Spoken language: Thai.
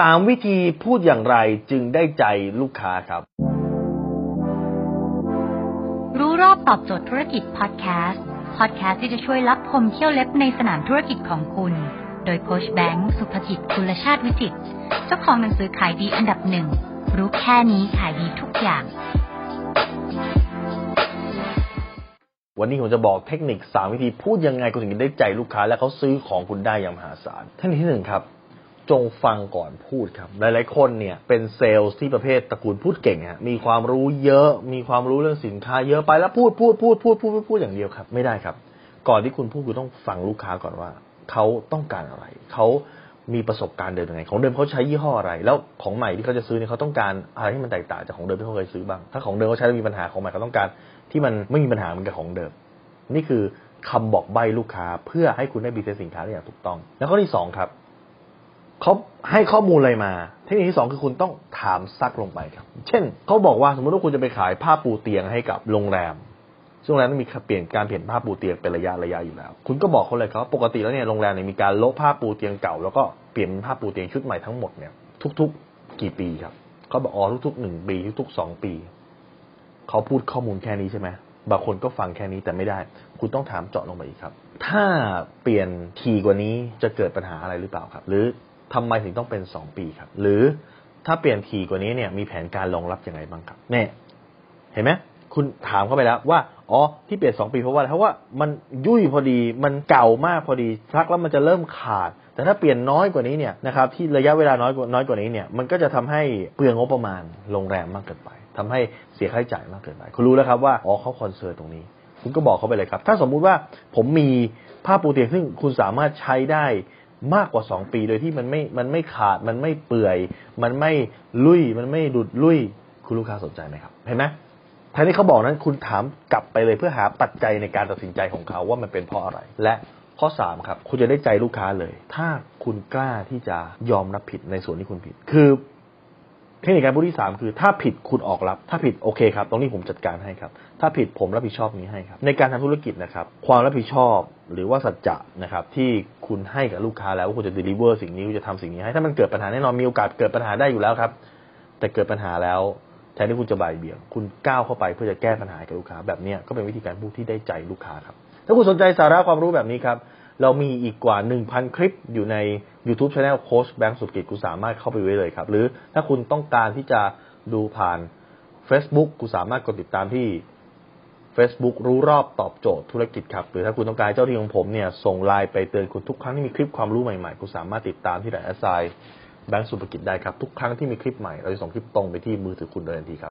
สามวิธีพูดอย่างไรจึงได้ใจลูกค้าครับ รู้รอบตอบโจทย์ธุรกิจพอดแคสต์พอดแคสต์ที่จะช่วยรับพมเที่ยวเล็บในสนามธุรกิจของคุณ โดยโคชแบงค์สุภกิจคุณชาติวิจิตรเจ้าของหนังสือขายดีอันดับหนึ่งรู้แค่นี้ขายดีทุกอย่าง วันนี้ผมจะบอกเทคนิคสามวิธีพูดยังไงคุณถึงจะได้ใจลูกค้าและเขาซื้อของคุณได้อย่างมหาศาลเทคนิคที่หนึ่งครับ จงฟังก่อนพูดครับ หลาย ๆ คนเนี่ยเป็นเซลล์ที่ประเภทตระกูลพูดเก่งฮะมีความรู้เยอะ มีความรู้เรื่องสินค้า เยอะไปแล้วพูดพูดพูดพูดพูดพูดพูดอย่างเดียวครับ ไม่ได้ครับ ก่อนที่คุณพูดคุณต้องฟังลูกค้าก่อนว่าเขาต้องการอะไรเขามีประสบการณ์เดิมยังไง ของเดิมเขาใช้ยี่ห้ออะไร แล้วของใหม่ที่เขาจะซื้อเนี่ยเขาต้องการอะไรที่มันแตกต่างจากของเดิมที่เขาเคยซื้อบ้าง ถ้าของเดิมเขาใช้แล้วมีปัญหาของใหม่เขาต้องการที่มันไม่มีปัญหาเหมือนกับของเดิม นี่คือคำบอกใบ้ลูกค้าเพื่อให้คุณได้บีเซสินค้าได้อย่างถูกต้อง แล้วข้อที่สองครับ เขาให้ข้อมูลอะไรมา เทคนิคที่สองคือคุณต้องถามซักลงไปครับ เช่นเขาบอกว่าสมมติว่าคุณจะไปขายผ้าปูเตียงให้กับโรงแรมซึ่งโรงแรมต้องมีเปลี่ยนการเปลี่ยนผ้าปูเตียงเป็นระยะระยะอยู่แล้ว คุณก็บอกเขาเลยครับปกติแล้วเนี่ยโรงแรมเนี่ยมีการละผ้าปูเตียงเก่าแล้วก็เปลี่ยนเป็นผ้าปูเตียงชุดใหม่ทั้งหมดเนี่ยทุก ๆ กี่ปีครับเขาบอกอ๋อทุกๆหนึ่งปีทุกๆสองปีเขาพูดข้อมูลแค่นี้ใช่ไหมบางคนก็ฟังแค่นี้แต่ไม่ได้ คุณต้องถามเจาะลงไปอีกครับ ถ้าเปลี่ยนทีกว่านี้จะเกิดปัญหาอะไรหรือเปล่าครับ หรือ ทำไมถึงต้องเป็นสองปีครับ หรือถ้าเปลี่ยนทีกว่านี้เนี่ยมีแผนการรองรับยังไงบ้างครับเนี่ยเห็นไหมคุณถามเข้าไปแล้วว่าอ๋อที่เปลี่ยนสองปีเพราะว่าเพราะว่ามันยุ่ยพอดีมันเก่ามากพอดีซักแล้วมันจะเริ่มขาด แต่ถ้าเปลี่ยนน้อยกว่านี้เนี่ยนะครับที่ระยะเวลาน้อยกว่าน้อยกว่านี้เนี่ยมันก็จะทำให้เปลืองงบประมาณโรงแรมมากเกินไปทำให้เสียค่าใช้จ่ายมากเกินไปคุณรู้แล้วครับว่าอ๋อเขาคอนเซิร์นตรงนี้ คุณก็บอกเขาไปเลยครับ ถ้าสมมุติว่าผมมีผ้าปูเตียงซึ่งคุณสามารถใช้ได้ มากกว่าสองปีโดยที่มันไม่มันไม่ขาดมันไม่เปื่อย มันไม่ลุยมันไม่ดุดลุยคุณลูกค้าสนใจไหมครับ เห็นไหมแทนที่เขาบอกนั้นคุณถามกลับไปเลยเพื่อหาปัจจัยในการตัดสินใจของเขาว่ามันเป็นเพราะอะไร และข้อสามครับ คุณจะได้ใจลูกค้าเลย ถ้าคุณกล้าที่จะยอมรับผิดในส่วนที่คุณผิด คือ เทคนิคการพูดที่สามคือถ้าผิดคุณออกรับ ถ้าผิดโอเคครับ ตรงนี้ผมจัดการให้ครับ ถ้าผิดผมรับผิดชอบนี้ให้ครับ ในการทำธุรกิจนะครับ ความรับผิดชอบหรือว่าสัจจะนะครับ ที่คุณให้กับลูกค้าแล้วว่าคุณจะ deliver สิ่งนี้คุณจะทำสิ่งนี้ให้ ถ้ามันเกิดปัญหาแน่นอนมีโอกาสเกิดปัญหาได้อยู่แล้วครับ แต่เกิดปัญหาแล้วแทนที่คุณจะบ่ายเบี่ยง คุณก้าวเข้าไปเพื่อจะแก้ปัญหากับลูกค้าแบบนี้ก็เป็นวิธีการพูดที่ได้ใจลูกค้าครับ ถ้าคุณสนใจสาระความรู้แบบนี้ครับ เรามีอีกกว่า 1,000 คลิปอยู่ใน YouTube Channel โค้ชแบงค์สุดกิจคุณสามารถเข้าไปไว้เลยครับ หรือถ้าคุณต้องการที่จะดูผ่าน Facebook คุณสามารถกดติดตามที่ Facebook รู้รอบตอบโจทย์ธุรกิจครับ หรือถ้าคุณต้องการเจ้าที่ของผมเนี่ยส่งไลน์ไปเตือนคุณทุกครั้งที่มีคลิปความรู้ใหม่ๆ คุณสามารถติดตามที่ไลน์แอสไซแบงค์สุภกิจได้ครับ ทุกครั้งที่มีคลิปใหม่ เราจะส่งคลิปตรงไปที่มือถือคุณโดยทันทีครับ